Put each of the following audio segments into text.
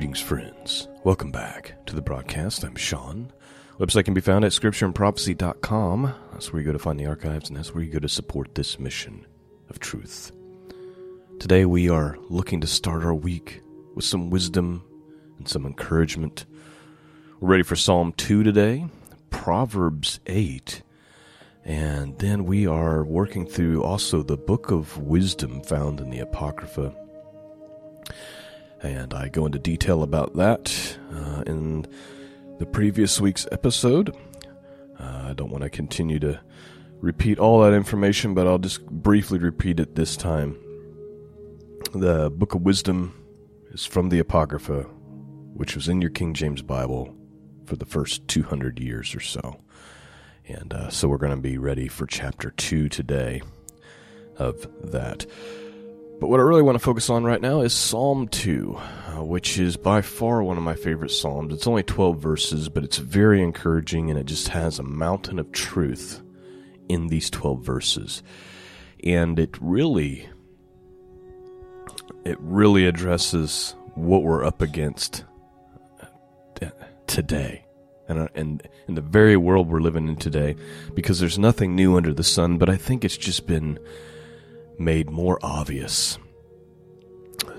Greetings, friends. Welcome back to the broadcast. I'm Shawn. Website can be found at scriptureandprophecy.com. That's where you go to find the archives, and that's where you go to support this mission of truth. Today, we are looking to start our week with some wisdom and some encouragement. We're ready for Psalm 2 today, Proverbs 8, and then we are working through also the book of wisdom found in the Apocrypha and I go into detail about that uh, in the previous week's episode. Uh, I don't want to continue to repeat all that information, but I'll just briefly repeat it this time. The Book of Wisdom is from the Apocrypha, which was in your King James Bible for the first 200 years or so. And uh, so we're going to be ready for chapter 2 today of that. But what I really want to focus on right now is Psalm 2, uh, which is by far one of my favorite Psalms. It's only 12 verses, but it's very encouraging and it just has a mountain of truth in these 12 verses. And it really it really addresses what we're up against uh, today and and in the very world we're living in today because there's nothing new under the sun but I think it's just been made more obvious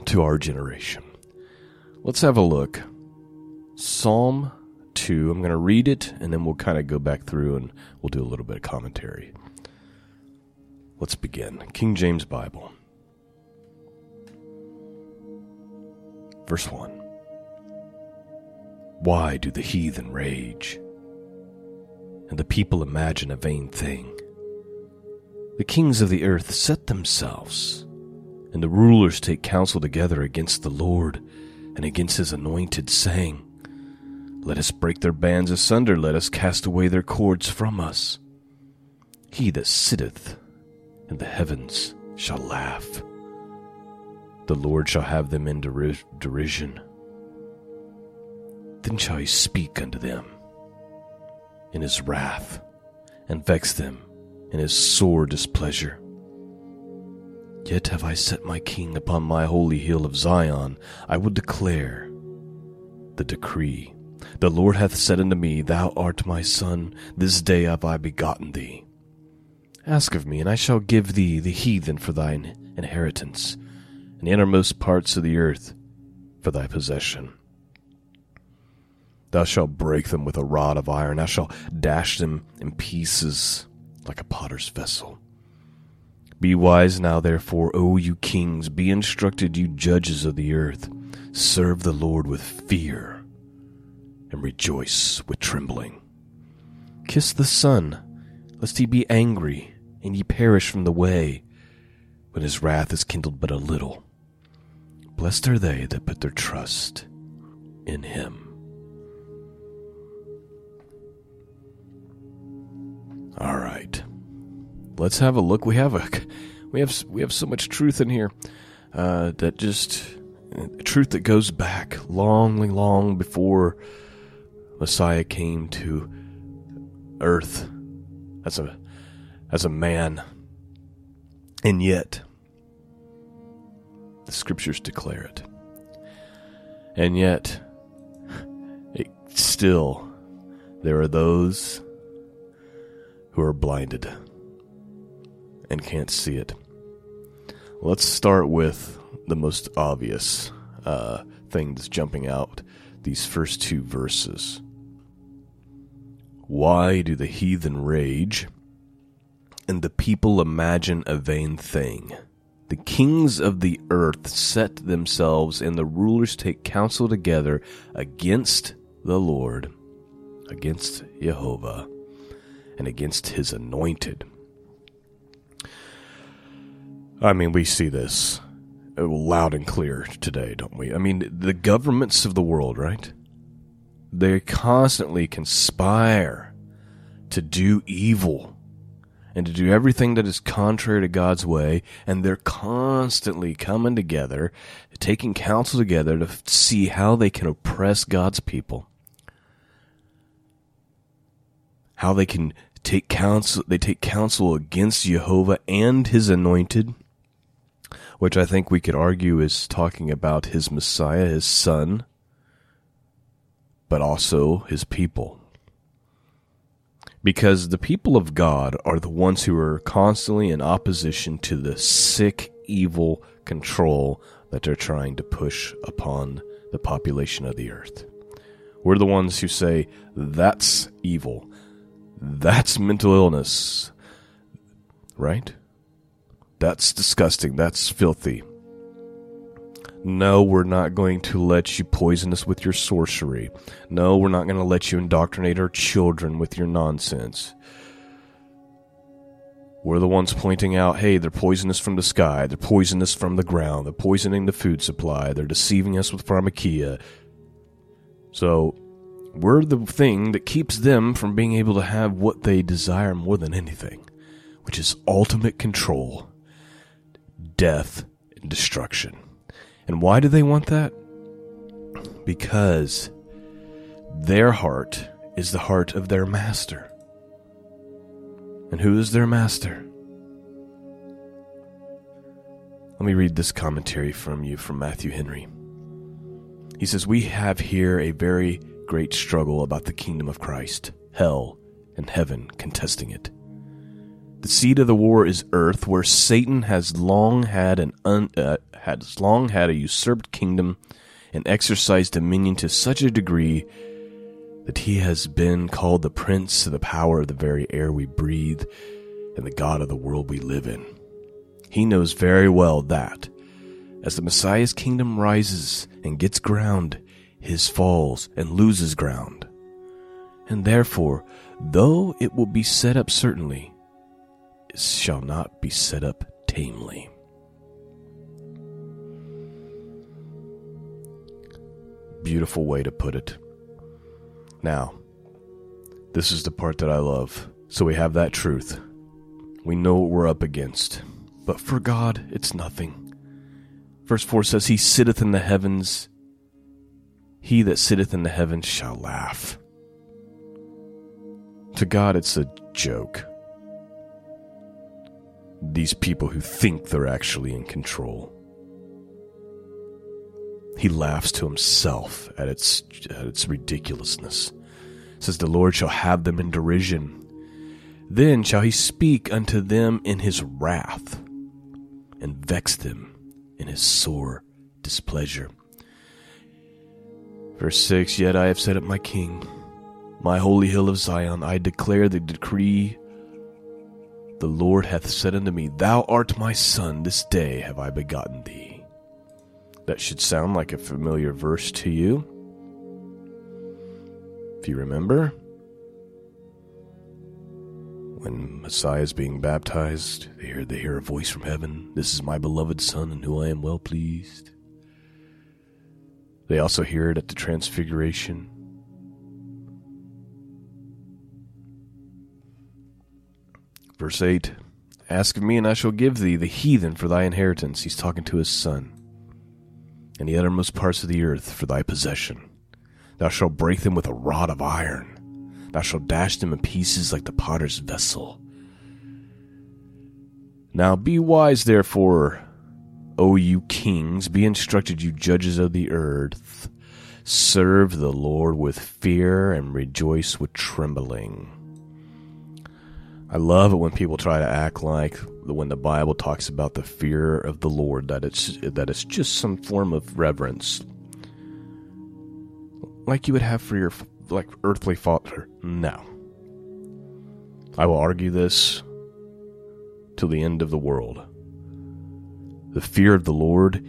to our generation. Let's have a look. Psalm 2. I'm going to read it and then we'll kind of go back through and we'll do a little bit of commentary. Let's begin. King James Bible. Verse 1. Why do the heathen rage? And the people imagine a vain thing. The kings of the earth set themselves, and the rulers take counsel together against the Lord and against his anointed, saying, Let us break their bands asunder, let us cast away their cords from us. He that sitteth in the heavens shall laugh. The Lord shall have them in derision. Then shall he speak unto them in his wrath, and vex them in his sore displeasure. Yet have I set my king upon my holy hill of Zion. I will declare the decree. The Lord hath said unto me, Thou art my son, this day have I begotten thee. Ask of me, and I shall give thee the heathen for thine inheritance, and the innermost parts of the earth for thy possession. Thou shalt break them with a rod of iron, thou shalt dash them in pieces like a potter's vessel. Be wise now, therefore, O you kings, be instructed, you judges of the earth. Serve the Lord with fear and rejoice with trembling. Kiss the Son, lest he be angry and ye perish from the way, when his wrath is kindled but a little. Blessed are they that put their trust in him. All right. Let's have a look. We have a we have we have so much truth in here uh, that just truth that goes back long, long before Messiah came to earth as a as a man. And yet the scriptures declare it. And yet it still there are those who are blinded and can't see it. Let's start with the most obvious uh, thing that's jumping out these first two verses. Why do the heathen rage and the people imagine a vain thing? The kings of the earth set themselves and the rulers take counsel together against the Lord, against Jehovah and against his anointed. I mean, we see this uh, loud and clear today, don't we? I mean, the governments of the world, right? They constantly conspire to do evil and to do everything that is contrary to God's way, and they're constantly coming together, taking counsel together to see how they can oppress God's people, how they can take counsel they take counsel against Jehovah and his anointed, which I think we could argue is talking about his Messiah, his son, but also his people. Because the people of God are the ones who are constantly in opposition to the sick, evil control that they're trying to push upon the population of the earth. We're the ones who say, that's evil. That's mental illness. Right? That's disgusting. That's filthy. No, we're not going to let you poison us with your sorcery. No, we're not going to let you indoctrinate our children with your nonsense. We're the ones pointing out, hey, they're poisonous from the sky, they're poisonous from the ground, they're poisoning the food supply, they're deceiving us with pharmakia. So, we're the thing that keeps them from being able to have what they desire more than anything, which is ultimate control, death, and destruction. And why do they want that? Because their heart is the heart of their master. And who is their master? Let me read this commentary from you from Matthew Henry. He says, We have here a very great struggle about the kingdom of Christ, hell, and heaven contesting it. The seat of the war is earth, where Satan has long had an un, uh, has long had a usurped kingdom and exercised dominion to such a degree that he has been called the prince of the power of the very air we breathe and the God of the world we live in. He knows very well that, as the Messiah's kingdom rises and gets ground, his falls and loses ground. And therefore, though it will be set up certainly, it shall not be set up tamely. Beautiful way to put it. Now, this is the part that I love. So we have that truth. We know what we're up against. But for God, it's nothing. Verse 4 says, He sitteth in the heavens. He that sitteth in the heavens shall laugh. To God, it's a joke. These people who think they're actually in control. He laughs to himself at its, at its ridiculousness. Says, The Lord shall have them in derision. Then shall he speak unto them in his wrath, and vex them in his sore displeasure. Verse 6 Yet I have set up my king, my holy hill of Zion. I declare the decree. The Lord hath said unto me, Thou art my son, this day have I begotten thee. That should sound like a familiar verse to you. If you remember, when Messiah is being baptized, they hear, they hear a voice from heaven This is my beloved Son, in whom I am well pleased. They also hear it at the Transfiguration. Verse 8 Ask of me, and I shall give thee the heathen for thy inheritance. He's talking to his son and the uttermost parts of the earth for thy possession. Thou shalt break them with a rod of iron. Thou shalt dash them in pieces like the potter's vessel. Now be wise, therefore, O you kings, be instructed, you judges of the earth. Serve the Lord with fear and rejoice with trembling. I love it when people try to act like when the Bible talks about the fear of the Lord that it's that it's just some form of reverence, like you would have for your like earthly father. No, I will argue this till the end of the world. The fear of the Lord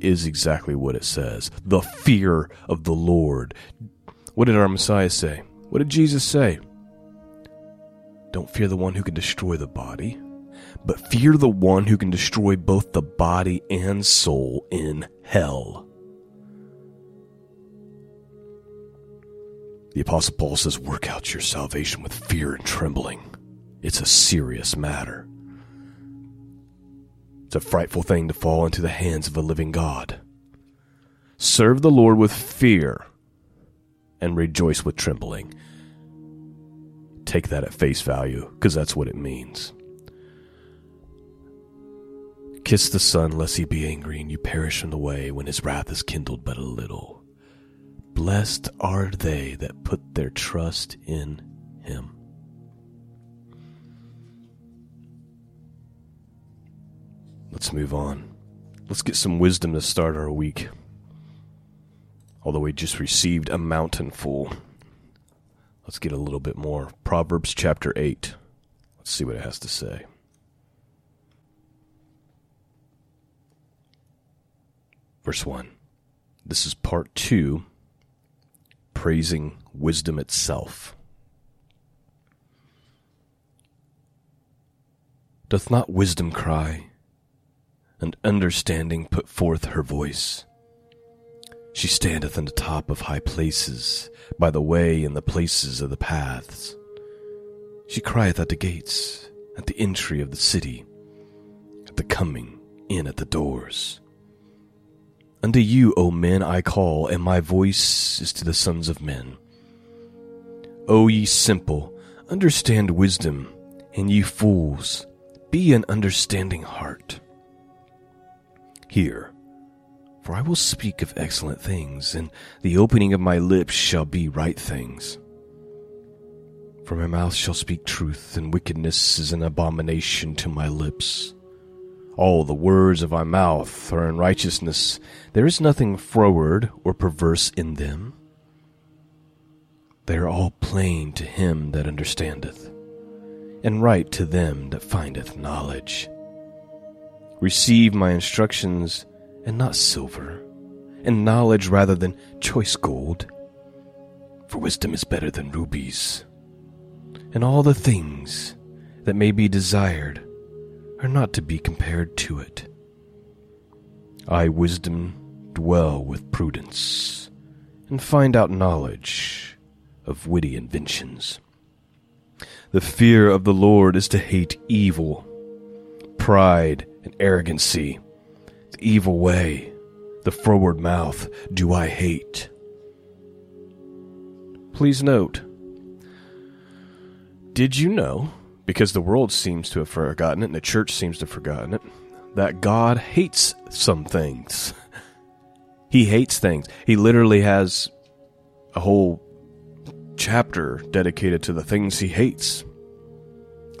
is exactly what it says. The fear of the Lord. What did our Messiah say? What did Jesus say? Don't fear the one who can destroy the body, but fear the one who can destroy both the body and soul in hell. The Apostle Paul says, Work out your salvation with fear and trembling. It's a serious matter. A frightful thing to fall into the hands of a living God. Serve the Lord with fear and rejoice with trembling take that at face value because that's what it means. Kiss the Son, lest he be angry and you perish in the way when his wrath is kindled but a little. blessed are they that put their trust in him. Let's move on. Let's get some wisdom to start our week. Although we just received a mountain full, let's get a little bit more. Proverbs chapter 8. Let's see what it has to say. Verse 1. This is part 2 praising wisdom itself. Doth not wisdom cry? And understanding put forth her voice. She standeth in the top of high places, by the way in the places of the paths. She crieth at the gates, at the entry of the city, at the coming in at the doors. Unto you, O men, I call, and my voice is to the sons of men. O ye simple, understand wisdom, and ye fools, be an understanding heart. Hear, for I will speak of excellent things, and the opening of my lips shall be right things. For my mouth shall speak truth, and wickedness is an abomination to my lips. All the words of my mouth are in righteousness. There is nothing froward or perverse in them. They are all plain to him that understandeth, and right to them that findeth knowledge. Receive my instructions and not silver, and knowledge rather than choice gold. For wisdom is better than rubies, and all the things that may be desired are not to be compared to it. I, wisdom, dwell with prudence, and find out knowledge of witty inventions. The fear of the Lord is to hate evil, pride, and arrogancy, the evil way, the froward mouth do I hate. Please note, did you know, because the world seems to have forgotten it and the church seems to have forgotten it, that God hates some things? he hates things. He literally has a whole chapter dedicated to the things he hates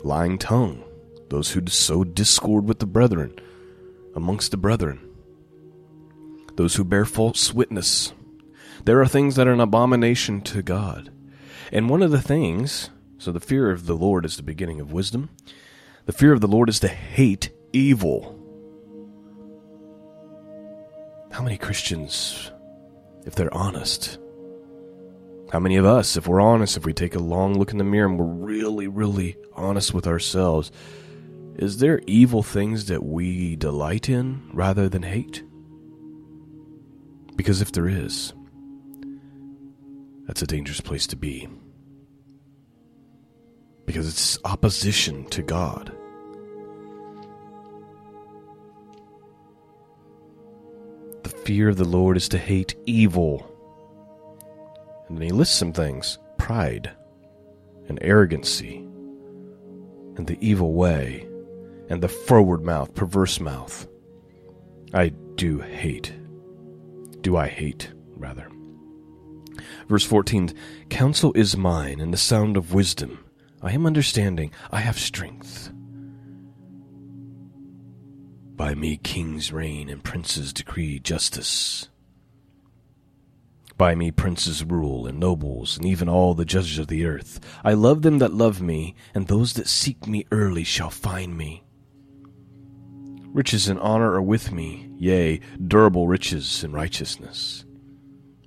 lying tongue, those who sow discord with the brethren, amongst the brethren, those who bear false witness. There are things that are an abomination to God. And one of the things, so the fear of the Lord is the beginning of wisdom, the fear of the Lord is to hate evil. How many Christians, if they're honest, how many of us, if we're honest, if we take a long look in the mirror and we're really, really honest with ourselves, is there evil things that we delight in rather than hate? Because if there is, that's a dangerous place to be. Because it's opposition to God. The fear of the Lord is to hate evil. And then he lists some things pride, and arrogancy, and the evil way and the forward mouth, perverse mouth. I do hate. Do I hate, rather. Verse 14 Counsel is mine, and the sound of wisdom. I am understanding. I have strength. By me kings reign, and princes decree justice. By me princes rule, and nobles, and even all the judges of the earth. I love them that love me, and those that seek me early shall find me. Riches and honor are with me, yea, durable riches and righteousness.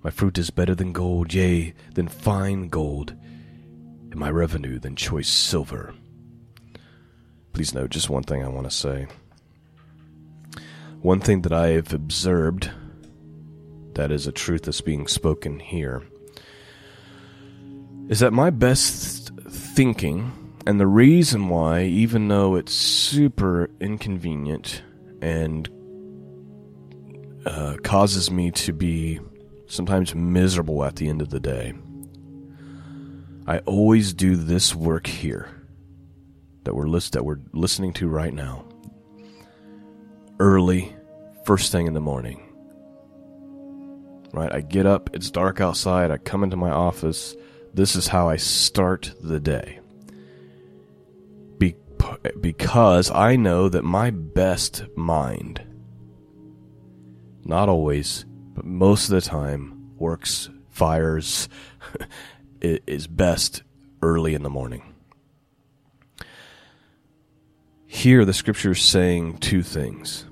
My fruit is better than gold, yea, than fine gold, and my revenue than choice silver. Please note just one thing I want to say. One thing that I have observed that is a truth that's being spoken here is that my best thinking and the reason why, even though it's super inconvenient and uh, causes me to be sometimes miserable at the end of the day, I always do this work here that we're list that we're listening to right now. Early, first thing in the morning. Right? I get up, it's dark outside, I come into my office. This is how I start the day. Be- because I know that my best mind, not always, but most of the time, works, fires, is best early in the morning. Here, the scripture is saying two things.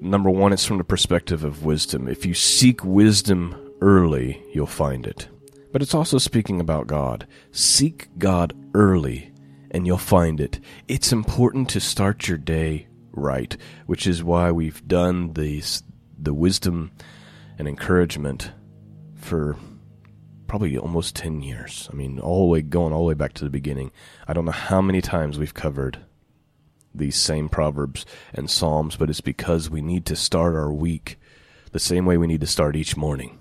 Number one, it's from the perspective of wisdom. If you seek wisdom early, you'll find it. But it's also speaking about God. Seek God early, and you'll find it. It's important to start your day right, which is why we've done these the wisdom and encouragement for probably almost 10 years. I mean, all the way going all the way back to the beginning. I don't know how many times we've covered these same proverbs and psalms, but it's because we need to start our week the same way we need to start each morning.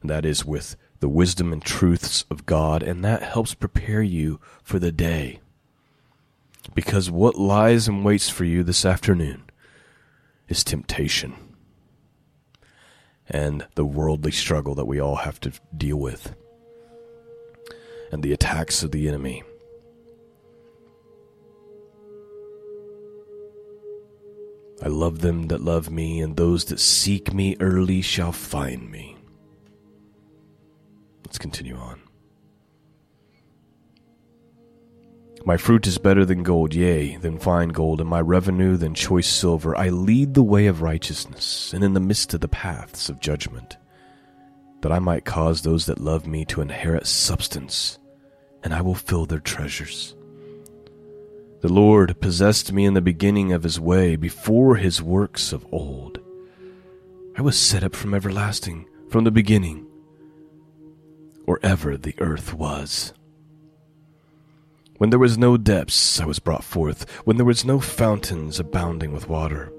And that is with the wisdom and truths of God, and that helps prepare you for the day. Because what lies and waits for you this afternoon is temptation and the worldly struggle that we all have to deal with, and the attacks of the enemy. I love them that love me, and those that seek me early shall find me. Let's continue on. My fruit is better than gold, yea, than fine gold, and my revenue than choice silver. I lead the way of righteousness, and in the midst of the paths of judgment, that I might cause those that love me to inherit substance, and I will fill their treasures. The Lord possessed me in the beginning of his way, before his works of old. I was set up from everlasting, from the beginning, or ever the earth was. When there was no depths, I was brought forth, when there was no fountains abounding with water.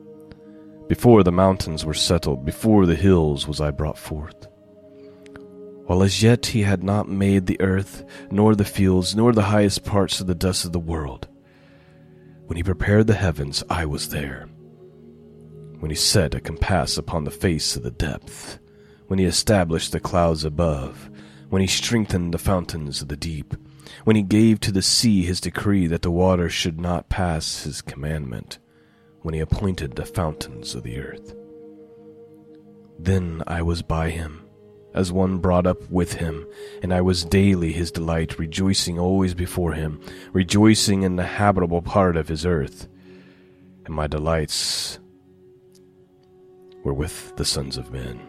Before the mountains were settled, before the hills was I brought forth. While as yet he had not made the earth, nor the fields, nor the highest parts of the dust of the world. When he prepared the heavens, I was there. When he set a compass upon the face of the depth, when he established the clouds above, when he strengthened the fountains of the deep, when he gave to the sea his decree that the waters should not pass his commandment, when he appointed the fountains of the earth. Then I was by him, as one brought up with him, and I was daily his delight, rejoicing always before him, rejoicing in the habitable part of his earth. And my delights were with the sons of men.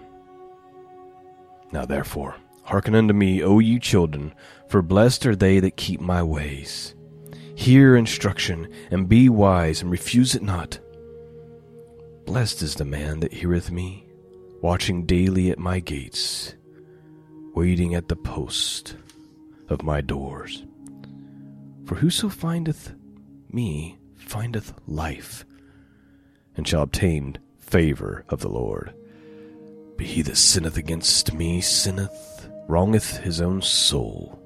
Now therefore, hearken unto me, O ye children, for blessed are they that keep my ways. Hear instruction, and be wise, and refuse it not. Blessed is the man that heareth me, watching daily at my gates, waiting at the post of my doors. For whoso findeth me findeth life, and shall obtain favor of the Lord. But he that sinneth against me sinneth, wrongeth his own soul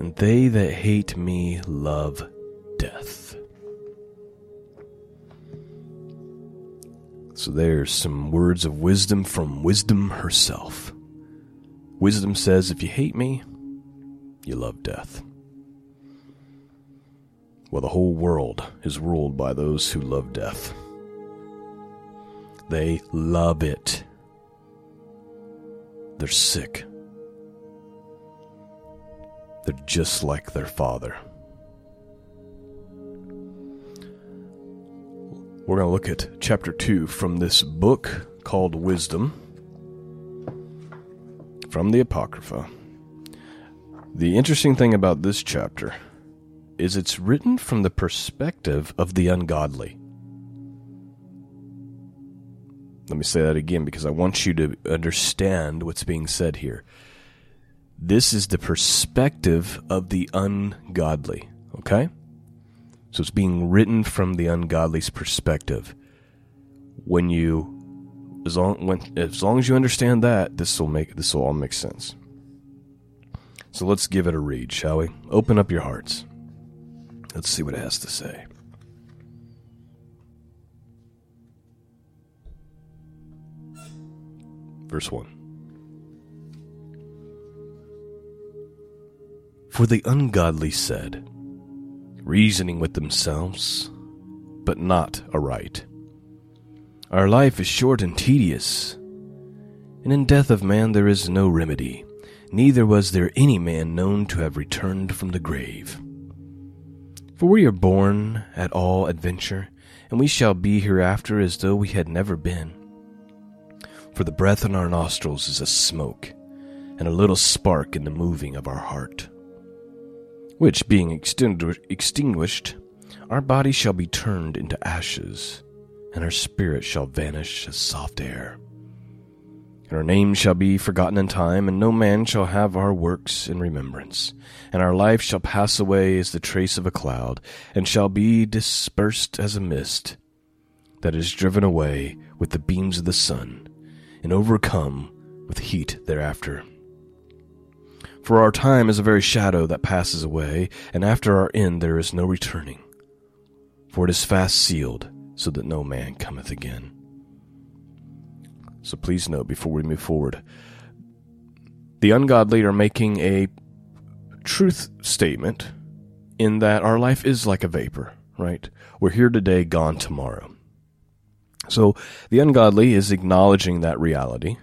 and they that hate me love death. So there's some words of wisdom from wisdom herself. Wisdom says, if you hate me, you love death. Well, the whole world is ruled by those who love death. They love it. They're sick they're just like their father. We're going to look at chapter 2 from this book called Wisdom from the Apocrypha. The interesting thing about this chapter is it's written from the perspective of the ungodly. Let me say that again because I want you to understand what's being said here. This is the perspective of the ungodly, okay? So it's being written from the ungodly's perspective. When you as long when as long as you understand that, this will make this will all make sense. So let's give it a read, shall we? Open up your hearts. Let's see what it has to say. Verse 1. For the ungodly said, reasoning with themselves, but not aright. Our life is short and tedious, and in death of man there is no remedy, neither was there any man known to have returned from the grave. For we are born at all adventure, and we shall be hereafter as though we had never been. For the breath in our nostrils is a smoke, and a little spark in the moving of our heart. Which, being extinguished, our body shall be turned into ashes, and our spirit shall vanish as soft air. And our name shall be forgotten in time, and no man shall have our works in remembrance. And our life shall pass away as the trace of a cloud, and shall be dispersed as a mist that is driven away with the beams of the sun, and overcome with heat thereafter. For our time is a very shadow that passes away, and after our end there is no returning. For it is fast sealed, so that no man cometh again. So please note before we move forward the ungodly are making a truth statement in that our life is like a vapor, right? We're here today, gone tomorrow. So the ungodly is acknowledging that reality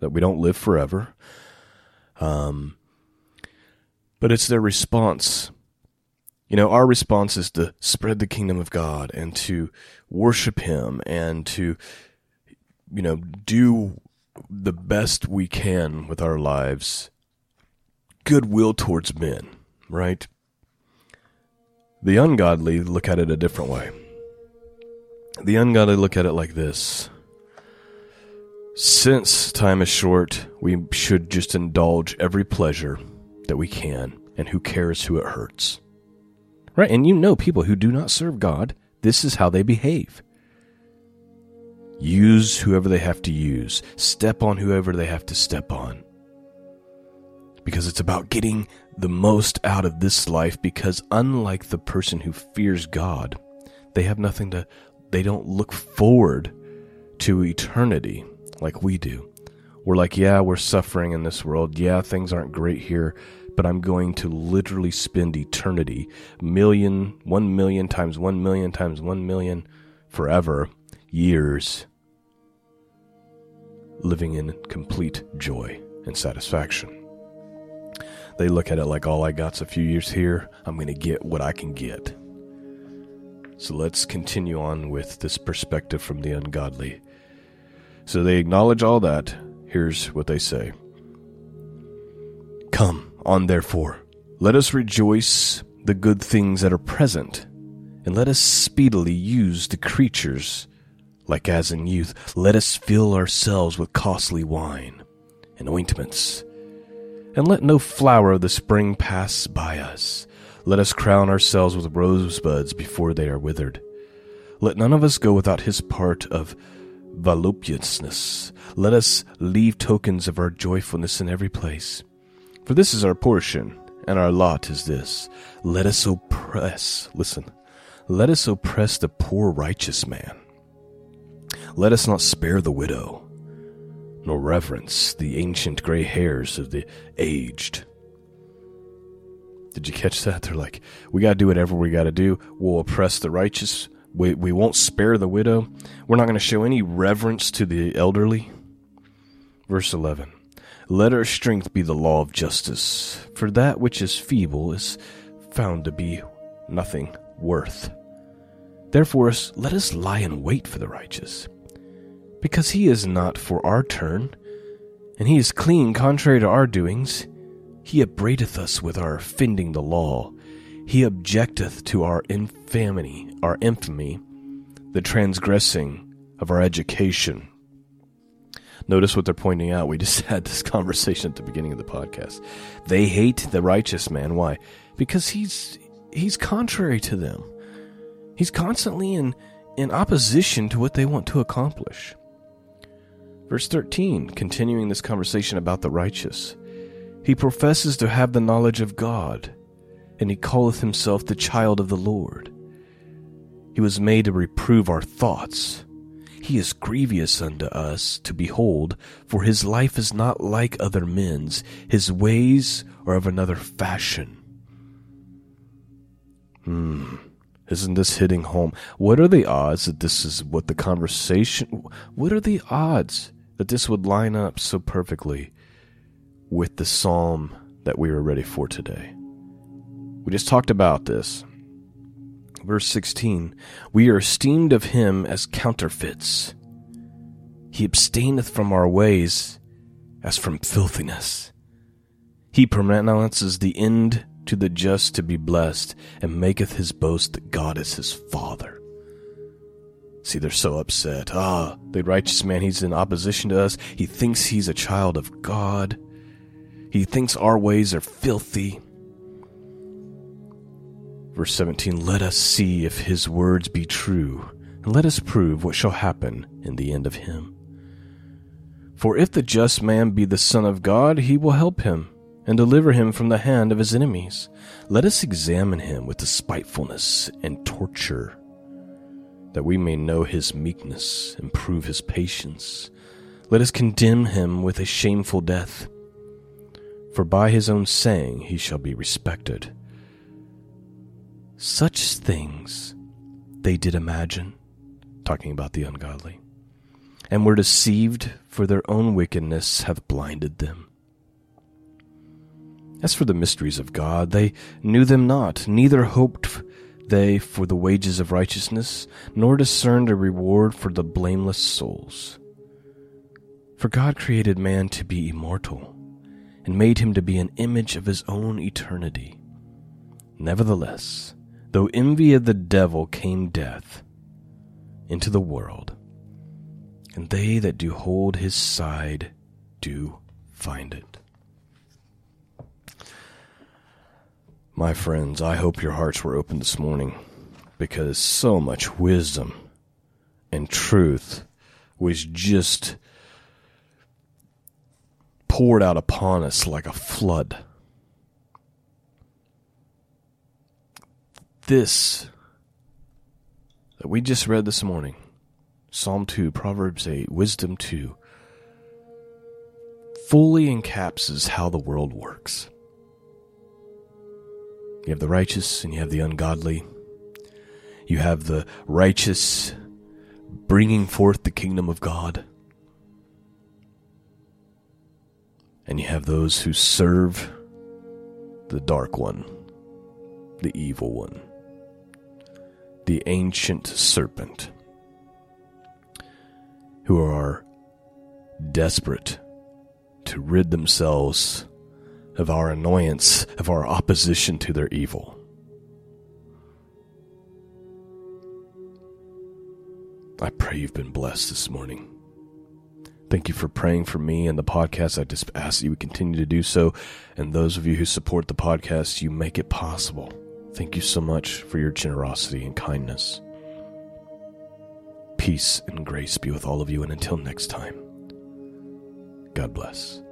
that we don't live forever. Um, but it's their response. You know, our response is to spread the kingdom of God and to worship Him and to you know, do the best we can with our lives, goodwill towards men, right? The ungodly look at it a different way. The ungodly look at it like this Since time is short, we should just indulge every pleasure that we can, and who cares who it hurts? Right? And you know people who do not serve God, this is how they behave. Use whoever they have to use. Step on whoever they have to step on. Because it's about getting the most out of this life because unlike the person who fears God, they have nothing to they don't look forward to eternity like we do. We're like, yeah, we're suffering in this world. Yeah, things aren't great here, but I'm going to literally spend eternity, million, one million times one million times one million, forever, years living in complete joy and satisfaction. They look at it like all I got's a few years here, I'm going to get what I can get. So let's continue on with this perspective from the ungodly. So they acknowledge all that. Here's what they say Come on, therefore, let us rejoice the good things that are present, and let us speedily use the creatures like as in youth, let us fill ourselves with costly wine and ointments. And let no flower of the spring pass by us. Let us crown ourselves with rosebuds before they are withered. Let none of us go without his part of voluptuousness. Let us leave tokens of our joyfulness in every place. For this is our portion, and our lot is this. Let us oppress, listen, let us oppress the poor righteous man let us not spare the widow, nor reverence the ancient gray hairs of the aged. Did you catch that? They're like, we got to do whatever we got to do. We'll oppress the righteous. We, we won't spare the widow. We're not going to show any reverence to the elderly. Verse 11 Let our strength be the law of justice, for that which is feeble is found to be nothing worth. Therefore, let us lie in wait for the righteous because he is not for our turn, and he is clean contrary to our doings. He upbraideth us with our offending the law. He objecteth to our infamy, our infamy, the transgressing of our education. Notice what they're pointing out. We just had this conversation at the beginning of the podcast. They hate the righteous man. Why? Because he's he's contrary to them. He's constantly in in opposition to what they want to accomplish. Verse 13, continuing this conversation about the righteous. He professes to have the knowledge of God, and he calleth himself the child of the Lord. He was made to reprove our thoughts. He is grievous unto us to behold, for his life is not like other men's, his ways are of another fashion. Hmm. Isn't this hitting home? What are the odds that this is what the conversation. What are the odds that this would line up so perfectly with the psalm that we were ready for today? We just talked about this. Verse 16 We are esteemed of him as counterfeits. He abstaineth from our ways as from filthiness. He pronounces the end to the just to be blessed, and maketh his boast that God is his Father. See, they're so upset. Ah, the righteous man, he's in opposition to us. He thinks he's a child of God. He thinks our ways are filthy. Verse 17 Let us see if his words be true, and let us prove what shall happen in the end of him. For if the just man be the Son of God, he will help him and deliver him from the hand of his enemies. Let us examine him with despitefulness and torture, that we may know his meekness and prove his patience. Let us condemn him with a shameful death, for by his own saying he shall be respected. Such things they did imagine, talking about the ungodly, and were deceived, for their own wickedness hath blinded them. As for the mysteries of God, they knew them not, neither hoped they for the wages of righteousness, nor discerned a reward for the blameless souls. For God created man to be immortal, and made him to be an image of his own eternity. Nevertheless, though envy of the devil came death into the world, and they that do hold his side do find it. My friends, I hope your hearts were open this morning because so much wisdom and truth was just poured out upon us like a flood. This that we just read this morning Psalm 2, Proverbs 8, Wisdom 2 fully encapsulates how the world works. You have the righteous and you have the ungodly. You have the righteous bringing forth the kingdom of God. And you have those who serve the dark one, the evil one, the ancient serpent, who are desperate to rid themselves of our annoyance, of our opposition to their evil. I pray you've been blessed this morning. Thank you for praying for me and the podcast. I just ask that you would continue to do so. And those of you who support the podcast, you make it possible. Thank you so much for your generosity and kindness. Peace and grace be with all of you. And until next time, God bless.